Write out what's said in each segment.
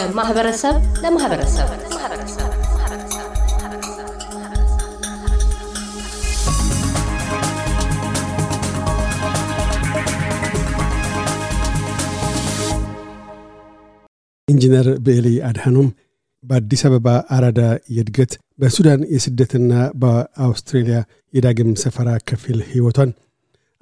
ከማህበረሰብ ለማህበረሰብ ኢንጂነር ብኤሊ አድሃኖም በአዲስ አበባ አራዳ የእድገት በሱዳን የስደትና በአውስትሬልያ የዳግም ሰፈራ ከፊል ሕይወቷን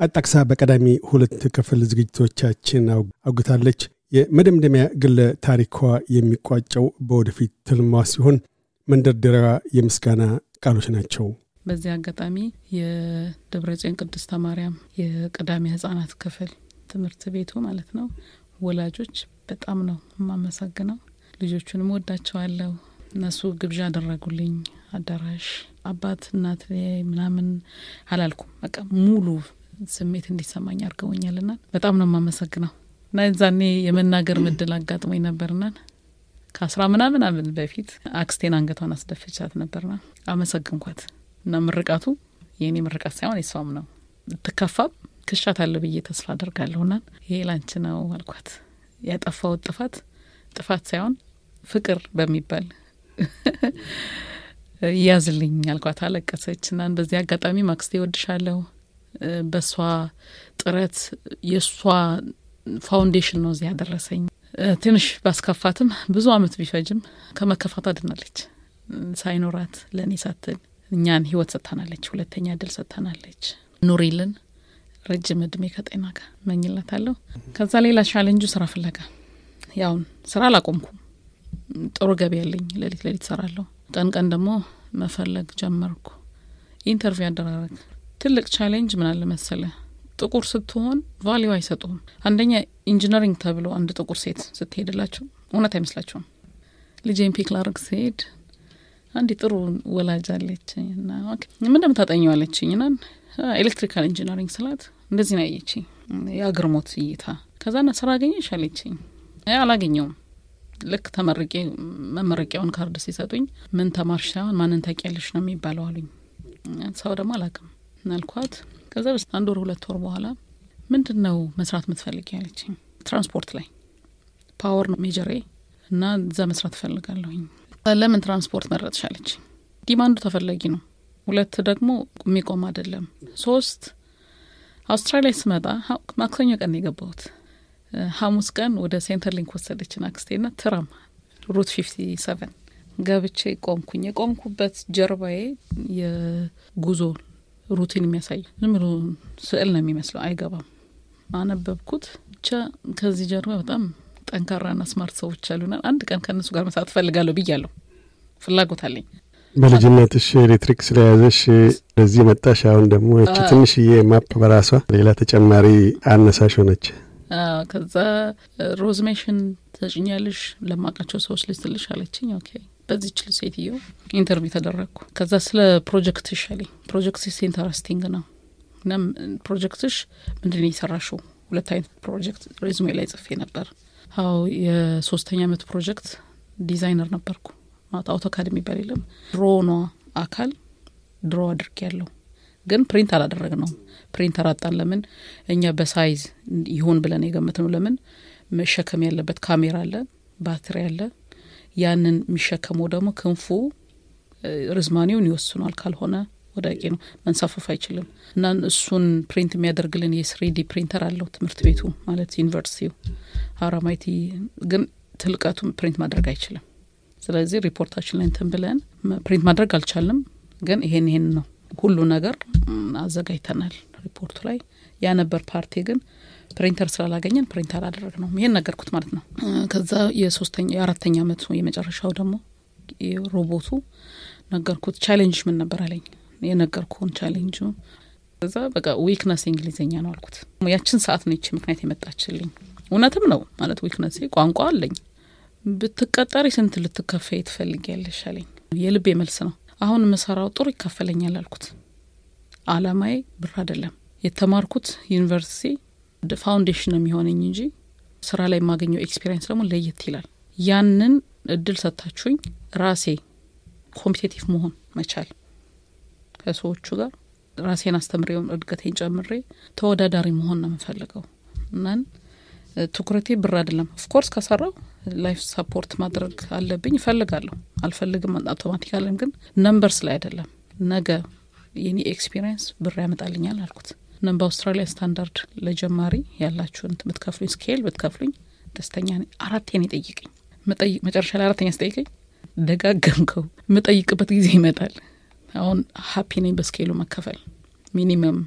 አጣቅሳ በቀዳሚ ሁለት ክፍል ዝግጅቶቻችን አውግታለች። የመደምደሚያ ግለ ታሪኳ የሚቋጨው በወደፊት ትልሟ ሲሆን መንደርደሪያዋ የምስጋና ቃሎች ናቸው። በዚህ አጋጣሚ የደብረጽዮን ቅድስተ ማርያም የቀዳሚ ህጻናት ክፍል ትምህርት ቤቱ ማለት ነው ወላጆች በጣም ነው የማመሰግነው። ልጆቹንም ወዳቸዋለሁ። እነሱ ግብዣ አደረጉልኝ። አዳራሽ አባት እናት ምናምን አላልኩም። በቃ ሙሉ ስሜት እንዲሰማኝ አድርገውኛልና በጣም ነው የማመሰግነው። እና ዛኔ የመናገር ምድል አጋጥሞኝ ነበርና ከአስራ ምናምን አመት በፊት አክስቴን አንገቷን አስደፍቻት ነበርና አመሰግንኳት እና ምርቃቱ የእኔ ምርቃት ሳይሆን የሷም ነው። ብትከፋም ክሻት አለ ብዬ ተስፋ አደርጋለሁና ይሄ ላንቺ ነው አልኳት። ያጠፋውት ጥፋት ጥፋት ሳይሆን ፍቅር በሚባል ያዝልኝ አልኳት። አለቀሰች እና በዚህ አጋጣሚ ማክስቴ ወድሻለሁ። በእሷ ጥረት የእሷ ፋውንዴሽን ነው እዚህ ያደረሰኝ። ትንሽ ባስከፋትም ብዙ አመት ቢፈጅም ከመከፋት አድናለች። ሳይኖራት ለእኔ ሳትል እኛን ህይወት ሰጥታናለች። ሁለተኛ እድል ሰጥታናለች። ኑሪልን ረጅም እድሜ ከጤና ጋር መኝለታለሁ። ከዛ ሌላ ቻሌንጁ ስራ ፍለጋ ያውን ስራ አላቆምኩም። ጥሩ ገቢ ያለኝ ሌሊት ሌሊት ሰራለሁ። ቀን ቀን ደግሞ መፈለግ ጀመርኩ። interview አደራረግ ትልቅ challenge ምን አለ መሰለ፣ ጥቁር ስትሆን value አይሰጡም። አንደኛ engineering ተብሎ አንድ ጥቁር ሴት ስትሄድላቸው እውነት አይመስላቸውም። ልጄን pick ላርግ ስሄድ አንድ ጥሩ ወላጅ አለችኝ እና ምን እንደምታጠኘው አለችኝ ና electrical engineering ስላት እንደዚህ ነው ያየችኝ፣ የአግርሞት እይታ። ከዛ ስራ አገኘሽ አለችኝ። አላገኘውም ልክ ተመርቄ መመረቂያውን ካርድ ሲሰጡኝ ምን ተማርሽ ሳይሆን ማንን ታውቂያለሽ ነው የሚባለው አሉኝ። ሰው ደግሞ አላውቅም አልኳት። ከዛ ከስ አንድ ወር ሁለት ወር በኋላ ምንድን ነው መስራት የምትፈልጊ ያለችኝ። ትራንስፖርት ላይ power ነው major ኤ እና እዛ መስራት እፈልጋለሁኝ። ለምን ትራንስፖርት መረጥሽ አለችኝ። demand ኡ ተፈላጊ ነው። ሁለት ደግሞ የሚቆም አይደለም። ሶስት አውስትራሊያ ስመጣ ማክሰኞ ቀን የገባሁት። ሐሙስ ቀን ወደ Centrelink ወሰደችን አክስቴና tram route fifty seven ገብቼ ቆምኩኝ። የቆምኩበት ጀርባዬ የጉዞ route ን የሚያሳይ ዝም ብሎ ስዕል ነው የሚመስለው፣ አይገባም። አነበብኩት ብቻ ከዚህ ጀርባ በጣም ጠንካራና smart ሰዎች አሉና አንድ ቀን ከእነሱ ጋር መስራት እፈልጋለሁ ብያለሁ። ፍላጎት አለኝ። በልጅነትሽ ኤሌክትሪክ ስለያዘሽ ለዚህ መጣሽ። አሁን ደግሞ እቺ ትንሽዬ map በራሷ ሌላ ተጨማሪ አነሳሽ ሆነች። ከዛ resume ሽን ትሰጭኛለሽ ለማቃቸው ሰዎች ልስጥልሽ አለችኝ። okay በዚች ሴትዮ interview ተደረግኩ። ከዛ ስለ ፕሮጀክትሽ አለኝ። project ሽ interesting ነው እና ፕሮጀክትሽ ምንድን የሰራሽው? ሁለት አይነት project resume ላይ ጽፌ ነበር። አዎ የሶስተኛ አመት project designer ነበርኩ። ማለት አውቶካድ የሚባል የለም ድሮኗ አካል ድሮ አድርግ ያለው ግን ፕሪንት አላደረግ ነው። ፕሪንተር አጣን። ለምን እኛ በሳይዝ ይሆን ብለን የገመት ነው። ለምን መሸከም ያለበት ካሜራ አለ፣ ባትሪ አለ። ያንን የሚሸከመው ደግሞ ክንፉ ርዝማኔውን ይወስኗል። ካልሆነ ወዳቂ ነው፣ መንሳፈፍ አይችልም። እና እሱን ፕሪንት የሚያደርግልን የስሪዲ ፕሪንተር አለው ትምህርት ቤቱ ማለት ዩኒቨርሲቲው አራማይቲ። ግን ትልቀቱ ፕሪንት ማድረግ አይችልም። ስለዚህ ሪፖርታችን ላይ እንትን ብለን ፕሪንት ማድረግ አልቻልንም። ግን ይሄን ይሄን ነው ሁሉ ነገር አዘጋጅተናል ሪፖርቱ ላይ ያ ነበር። ፓርቲ ግን ፕሪንተር ስላላገኘን ፕሪንት አላደረግ ነው። ይህን ነገርኩት ማለት ነው። ከዛ የሶስተኛ የአራተኛ አመት የመጨረሻው ደግሞ ሮቦቱ ነገርኩት። ቻሌንጅ ምን ነበር አለኝ። የነገርኩን ቻሌንጁ ከዛ በቃ ዊክነስ እንግሊዝኛ ነው አልኩት። ያችን ሰዓት ነች ምክንያት የመጣችልኝ። እውነትም ነው ማለት weakness ኤ ቋንቋ አለኝ። ብትቀጠሪ ስንት ልትከፈይ ትፈልጊያለሽ አለኝ። የልቤ መልስ ነው። አሁን ምሰራው ጥሩ ይካፈለኛል አልኩት። አላማዬ ብር አይደለም። የተማርኩት ዩኒቨርሲቲ foundation ነው የሚሆነኝ እንጂ ስራ ላይ የማገኘው experience ደግሞ ለየት ይላል። ያንን እድል ሰጥታችሁኝ ራሴ competitive መሆን መቻል ከሰዎቹ ጋር ራሴን አስተምሬውን እድገቴን ጨምሬ ተወዳዳሪ መሆን ነው የምፈልገው እናን ትኩረቴ ብር አይደለም። ኦፍኮርስ ከሰራው ላይፍ ሰፖርት ማድረግ አለብኝ፣ እፈልጋለሁ። አልፈልግም አውቶማቲካልም፣ ግን ነምበርስ ላይ አይደለም። ነገ የኔ ኤክስፒሪየንስ ብር ያመጣልኛል አልኩት። ነም በአውስትራሊያ ስታንዳርድ ለጀማሪ ያላችሁን ብትከፍሉኝ ስኬል ብትከፍሉኝ ደስተኛ ነኝ። አራቴን የጠይቀኝ መጨረሻ ላይ አራተኛ ስጠይቀኝ ደጋገምከው። የምጠይቅበት ጊዜ ይመጣል። አሁን happy ነኝ በ scale ኡ መከፈል minimum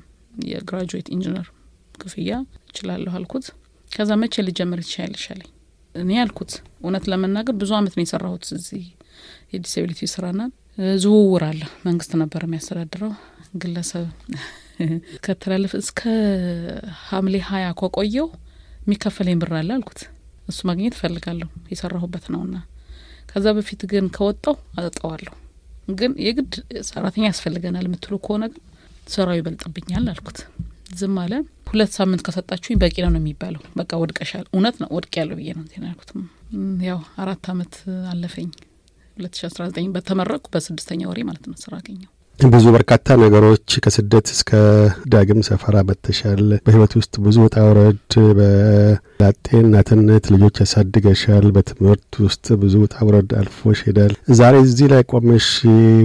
የ graduate engineer ክፍያ እችላለሁ አልኩት። ከዛ መቼ ልጀምር ትችያለሽ አለኝ። እኔ አልኩት እውነት ለመናገር ብዙ አመት ነው የሰራሁት እዚህ የ disability ስራና ዝውውር አለ። መንግስት ነበር የሚያስተዳድረው ግለሰብ ከተላለፍ እስከ ሐምሌ ሀያ ከቆየው የሚከፈለኝ ብር አለ አልኩት። እሱ ማግኘት እፈልጋለሁ የሰራሁበት ነውና ከዛ በፊት ግን ከወጣው አጠጣዋለሁ። ግን የግድ ሰራተኛ ያስፈልገናል የምትሉ ከሆነ ግን ስራው ይበልጥብኛል አልኩት። ዝም አለ። ሁለት ሳምንት ከሰጣችሁኝ በቂ ነው ነው የሚባለው። በቃ ወድቀሻል። እውነት ነው ወድቅ ያለው ብዬ ነው እንትን ያልኩት። ያው አራት አመት አለፈኝ። ሁለት ሺ አስራ ዘጠኝ በተመረቁ በስድስተኛ ወሬ ማለት ነው ስራ አገኘው። ብዙ በርካታ ነገሮች ከስደት እስከ ዳግም ሰፈራ መጥተሻል። በህይወት ውስጥ ብዙ ውጣ ውረድ፣ በላጤ እናትነት ልጆች ያሳድገሻል። በትምህርት ውስጥ ብዙ ውጣ ውረድ አልፎሽ ሄዳል። ዛሬ እዚህ ላይ ቆመሽ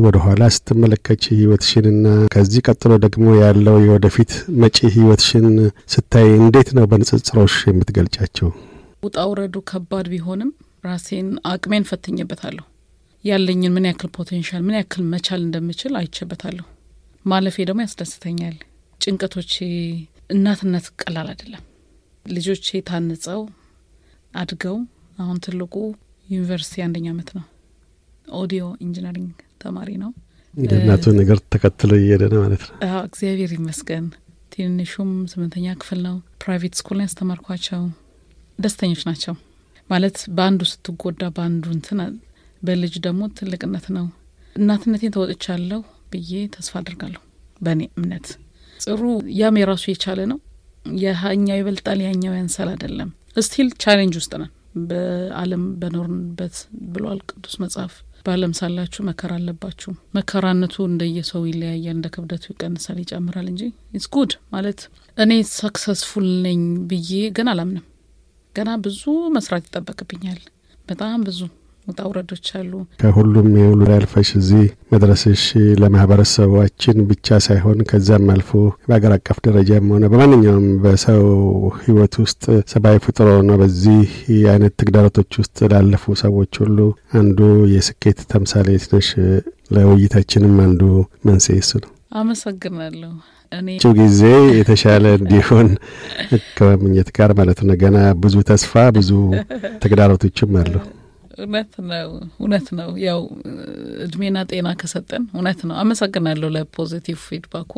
ወደ ኋላ ስትመለከች ህይወትሽንና ከዚህ ቀጥሎ ደግሞ ያለው የወደፊት መጪ ህይወትሽን ስታይ እንዴት ነው በንጽጽሮሽ የምትገልጫቸው? ውጣ ውረዱ ከባድ ቢሆንም ራሴን አቅሜን ፈትኜበታለሁ። ያለኝን ምን ያክል potential ምን ያክል መቻል እንደምችል አይቼበታለሁ። ማለፌ ደግሞ ያስደስተኛል። ጭንቀቶቼ እናትነት ቀላል አይደለም። ልጆቼ ታንጸው አድገው አሁን ትልቁ ዩኒቨርሲቲ አንደኛ አመት ነው። audio engineering ተማሪ ነው። እናቱ ነገር ተከትሎ እየሄደ ነው ማለት ነው። አዎ እግዚአብሔር ይመስገን። ትንሹም ስምንተኛ ክፍል ነው። private school ያስተማርኳቸው። ደስተኞች ናቸው ማለት በአንዱ ስትጎዳ በአንዱ እንትን በልጅ ደግሞ ትልቅነት ነው። እናትነቴን ተወጥቻለሁ ብዬ ተስፋ አድርጋለሁ። በእኔ እምነት ጥሩ ያም የራሱ የቻለ ነው። ያኛው ይበልጣል ያኛው ያንሳል አይደለም። still challenge ውስጥ ነን። በዓለም በኖርንበት ብሏል ቅዱስ መጽሐፍ። በዓለም ሳላችሁ መከራ አለባችሁ። መከራነቱ እንደየሰው ይለያያል፣ እንደ ክብደቱ ይቀንሳል፣ ይጨምራል እንጂ it's good ማለት እኔ successful ነኝ ብዬ ግን አላምንም። ገና ብዙ መስራት ይጠበቅብኛል። በጣም ብዙ ውጣ ውረዶች አሉ። ከሁሉም የሁሉ ያልፈሽ እዚህ መድረስሽ ለማህበረሰባችን ብቻ ሳይሆን ከዛም አልፎ በሀገር አቀፍ ደረጃም ሆነ በማንኛውም በሰው ሕይወት ውስጥ ሰብአዊ ፍጥሮ ነው በዚህ አይነት ተግዳሮቶች ውስጥ ላለፉ ሰዎች ሁሉ አንዱ የስኬት ተምሳሌት ነሽ። ለውይይታችንም አንዱ መንስኤ እሱ ነው። አመሰግናለሁ። እኔ ጊዜ የተሻለ እንዲሆን ከመመኘት ጋር ማለት ነው። ገና ብዙ ተስፋ ብዙ ተግዳሮቶችም አሉ። እውነት ነው፣ እውነት ነው። ያው እድሜና ጤና ከሰጠን እውነት ነው። አመሰግናለሁ ለፖዚቲቭ ፊድባኩ።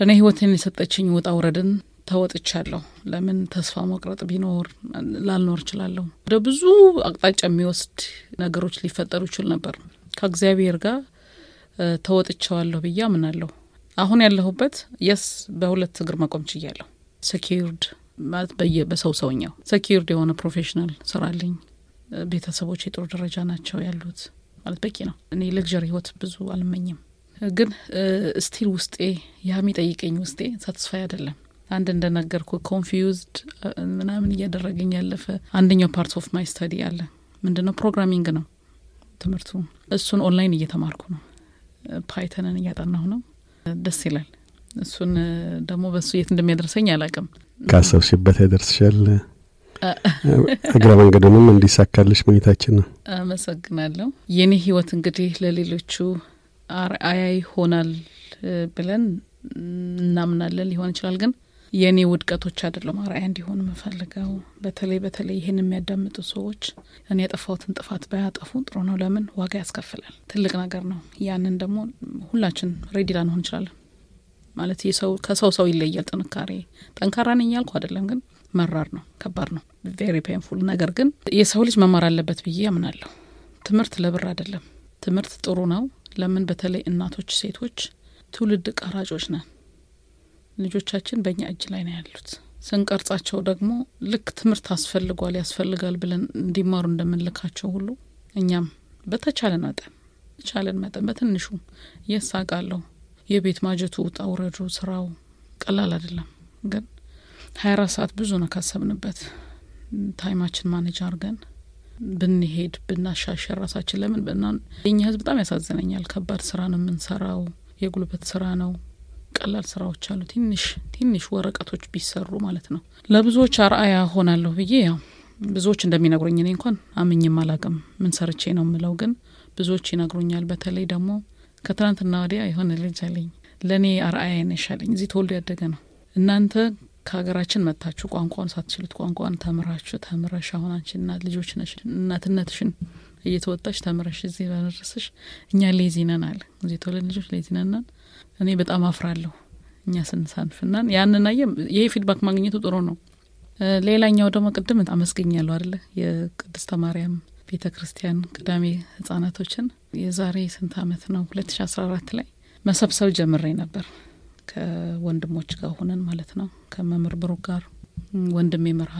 እኔ ህይወትን የሰጠችኝ ውጣ ውረድን ተወጥቻለሁ። ለምን ተስፋ መቁረጥ ቢኖር ላልኖር እችላለሁ። ወደ ብዙ አቅጣጫ የሚወስድ ነገሮች ሊፈጠሩ ይችል ነበር። ከእግዚአብሔር ጋር ተወጥቸዋለሁ ብዬ አምናለሁ። አሁን ያለሁበት yes በሁለት እግር መቆም ችያለሁ። secured ማለት በየ በሰው ሰውኛው secured የሆነ professional ስራ አለኝ። ቤተሰቦች የጥሩ ደረጃ ናቸው ያሉት ማለት በቂ ነው። እኔ luxury ህይወት ብዙ አልመኝም፣ ግን still ውስጤ ያ የሚጠይቀኝ ውስጤ satisfy አይደለም። አንድ እንደነገርኩ confused ምናምን እያደረገኝ ያለፈ አንደኛው part of my study አለ። ምንድነው programming ነው ትምህርቱ። እሱን ኦንላይን እየተማርኩ ነው። Python ን እያጠናሁ ነው። ደስ ይላል። እሱን ደግሞ በሱ የት እንደሚያደርሰኝ አላቅም። ካሰብሽበት ያደርስሻል። እግረ መንገዱንም እንዲሳካልሽ ምኞታችን ነው። አመሰግናለሁ። የኔ ህይወት እንግዲህ ለሌሎቹ አርአያ ይሆናል ብለን እናምናለን። ሊሆን ይችላል ግን የእኔ ውድቀቶች አይደለም አርአያ እንዲሆን የምፈልገው። በተለይ በተለይ ይህን የሚያዳምጡ ሰዎች እኔ ያጠፋሁትን ጥፋት ባያጠፉ ጥሩ ነው። ለምን ዋጋ ያስከፍላል፣ ትልቅ ነገር ነው። ያንን ደግሞ ሁላችን ready ላንሆን እንችላለን። ማለት ከሰው ሰው ይለያል ጥንካሬ። ጠንካራ ነኝ ያልኩ አይደለም፣ ግን መራር ነው፣ ከባድ ነው፣ very painful። ነገር ግን የሰው ልጅ መማር አለበት ብዬ አምናለሁ። ትምህርት ለብር አይደለም። ትምህርት ጥሩ ነው። ለምን በተለይ እናቶች፣ ሴቶች ትውልድ ቀራጮች ነን። ልጆቻችን በእኛ እጅ ላይ ነው ያሉት። ስንቀርጻቸው ደግሞ ልክ ትምህርት አስፈልጓል ያስፈልጋል ብለን እንዲማሩ እንደምንልካቸው ሁሉ እኛም በተቻለን መጠን ተቻለን መጠን በትንሹ የሳቃለሁ የቤት ማጀቱ ውጣ ውረዱ ስራው ቀላል አይደለም። ግን ሀያ አራት ሰዓት ብዙ ነው ካሰብንበት። time ኣችን manage አድርገን ብንሄድ ብናሻሽል ራሳችን ለምን ብና የኛ ህዝብ በጣም ያሳዝነኛል። ከባድ ስራ ነው የምንሰራው፣ የጉልበት ስራ ነው። ቀላል ስራዎች አሉ። ትንሽ ትንሽ ወረቀቶች ቢሰሩ ማለት ነው። ለብዙዎች አርአያ ሆናለሁ ብዬ ያው ብዙዎች እንደሚነግሩኝ እኔ እንኳን አምኝም አላቅም ምን ሰርቼ ነው የምለው፣ ግን ብዙዎች ይነግሩኛል። በተለይ ደግሞ ከትናንትና ወዲያ የሆነ ልጅ አለኝ ለእኔ አርአያ ነሽ አለኝ። እዚህ ተወልዶ ያደገ ነው። እናንተ ከሀገራችን መጥታችሁ ቋንቋን ሳትችሉት ቋንቋን ተምራችሁ ተምረሽ አሁን አንቺ እናት ልጆች ነሽ እናትነትሽን እየተወጣሽ ተምረሽ እዚህ በደረስሽ እኛ lazy አለ። እዚህ የተወለዱ ልጆች lazy እኔ በጣም አፍራለሁ እኛ ስንሳንፍናን። ያንን አየ ይሄ feedback ማግኘቱ ጥሩ ነው። ሌላኛው ደግሞ ቅድም አመስገኛለሁ አደለ የቅድስተ ማርያም ቤተ ክርስቲያን ቅዳሜ ህጻናቶችን። የዛሬ ስንት አመት ነው? ሁለት ሺ አስራ አራት ላይ መሰብሰብ ጀምሬ ነበር ከወንድሞች ጋር ሆነን ማለት ነው ከመምህር ብሩክ ጋር ወንድሜ መርሃ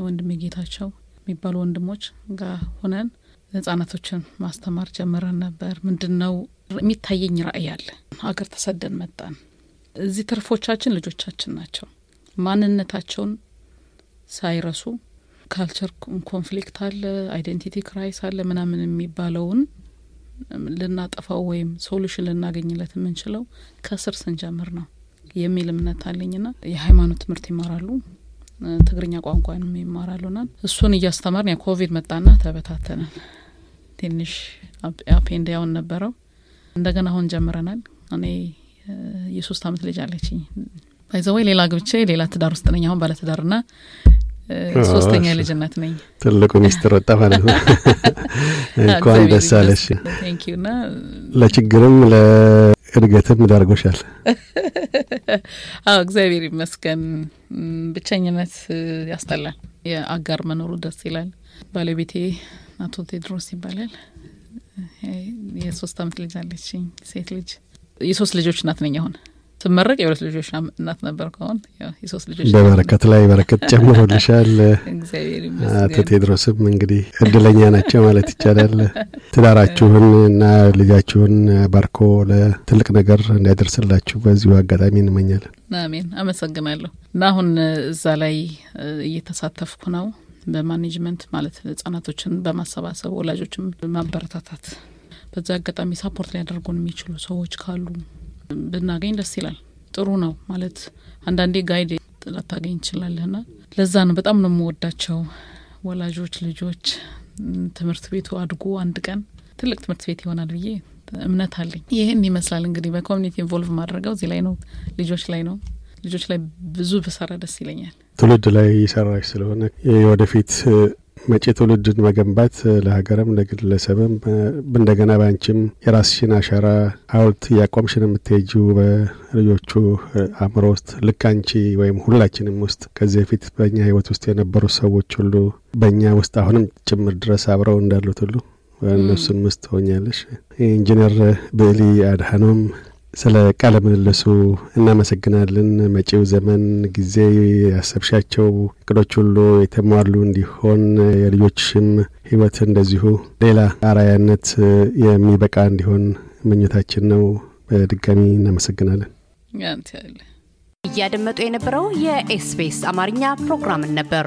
ወንድሜ ጌታቸው የሚባሉ ወንድሞች ጋር ሆነን ህጻናቶችን ማስተማር ጀምረን ነበር። ምንድን ነው የሚታየኝ ራዕይ አለ። ሀገር ተሰደን መጣን። እዚህ ትርፎቻችን ልጆቻችን ናቸው። ማንነታቸውን ሳይረሱ culture conflict አለ፣ identity crisis አለ ምናምን የሚባለውን ልናጠፋው ወይም solution ልናገኝለት የምንችለው ከስር ስንጀምር ነው የሚል እምነት አለኝና የሃይማኖት ትምህርት ይማራሉ፣ ትግርኛ ቋንቋንም ይማራሉና እሱን እያስተማርን ያ ኮቪድ መጣና ተበታተነን። ትንሽ አፔንዲያውን ነበረው። እንደገና አሁን ጀምረናል። እኔ የሶስት አመት ልጅ አለችኝ። ባይዘወይ ሌላ ግብቼ ሌላ ትዳር ውስጥ ነኝ። አሁን ባለትዳርና ሶስተኛ ልጅነት ነኝ። ትልቁ ሚስጥር ወጣ ማለት ነው። እንኳን ደስ አለሽ። ና ለችግርም ለእድገትም ዳርጎሻል። አዎ እግዚአብሔር ይመስገን። ብቸኝነት ያስጠላል። የአጋር መኖሩ ደስ ይላል። ባለቤቴ አቶ ቴድሮስ ይባላል። የሶስት አመት ልጅ አለችኝ፣ ሴት ልጅ። የሶስት ልጆች እናት ነኝ አሁን ስመረቅ የሁለት ልጆች እናት ነበር። ከሆን የሶስት ልጆች በበረከት ላይ በረከት ጨምሮልሻል። እግዚአብሔር አቶ ይመስገን። ቴድሮስም እንግዲህ እድለኛ ናቸው ማለት ይቻላል። ትዳራችሁን እና ልጃችሁን ባርኮ ለትልቅ ነገር እንዲያደርስላችሁ በዚሁ አጋጣሚ እንመኛለን። አሜን። አመሰግናለሁ። እና አሁን እዛ ላይ እየተሳተፍኩ ነው በ management ማለት ህጻናቶችን በማሰባሰብ ወላጆችን ማበረታታት። በዛ አጋጣሚ support ሊያደርጉን የሚችሉ ሰዎች ካሉ ብናገኝ ደስ ይላል። ጥሩ ነው ማለት አንዳንዴ guide ላታገኝ ትችላለህና ለዛ ነው በጣም ነው የምወዳቸው ወላጆች ልጆች ትምህርት ቤቱ አድጎ አንድ ቀን ትልቅ ትምህርት ቤት ይሆናል ብዬ እምነት አለኝ። ይህን ይመስላል እንግዲህ በ community involve ማድረገው እዚህ ላይ ነው፣ ልጆች ላይ ነው። ልጆች ላይ ብዙ ብሰራ ደስ ይለኛል። ትውልድ ላይ እየሰራሽ ስለሆነ የወደፊት መጪ ትውልድን መገንባት ለሀገርም ለግለሰብም እንደገና በአንቺም የራስሽን አሻራ ሐውልት እያቆምሽ ነው የምትሄጂው በልጆቹ አእምሮ ውስጥ ልክ አንቺ ወይም ሁላችንም ውስጥ ከዚህ በፊት በእኛ ህይወት ውስጥ የነበሩ ሰዎች ሁሉ በእኛ ውስጥ አሁንም ጭምር ድረስ አብረው እንዳሉት ሁሉ እነሱም ውስጥ ትሆኛለሽ። ኢንጂነር ብዕሊ አድሃኖም ስለ ቃለ ምልልሱ እናመሰግናለን። መጪው ዘመን ጊዜ ያሰብሻቸው እቅዶች ሁሉ የተሟሉ እንዲሆን የልጆችሽም ህይወት እንደዚሁ ሌላ አራያነት የሚበቃ እንዲሆን ምኞታችን ነው። በድጋሚ እናመሰግናለን። እያደመጡ የነበረው የ SBS አማርኛ ፕሮግራምን ነበር።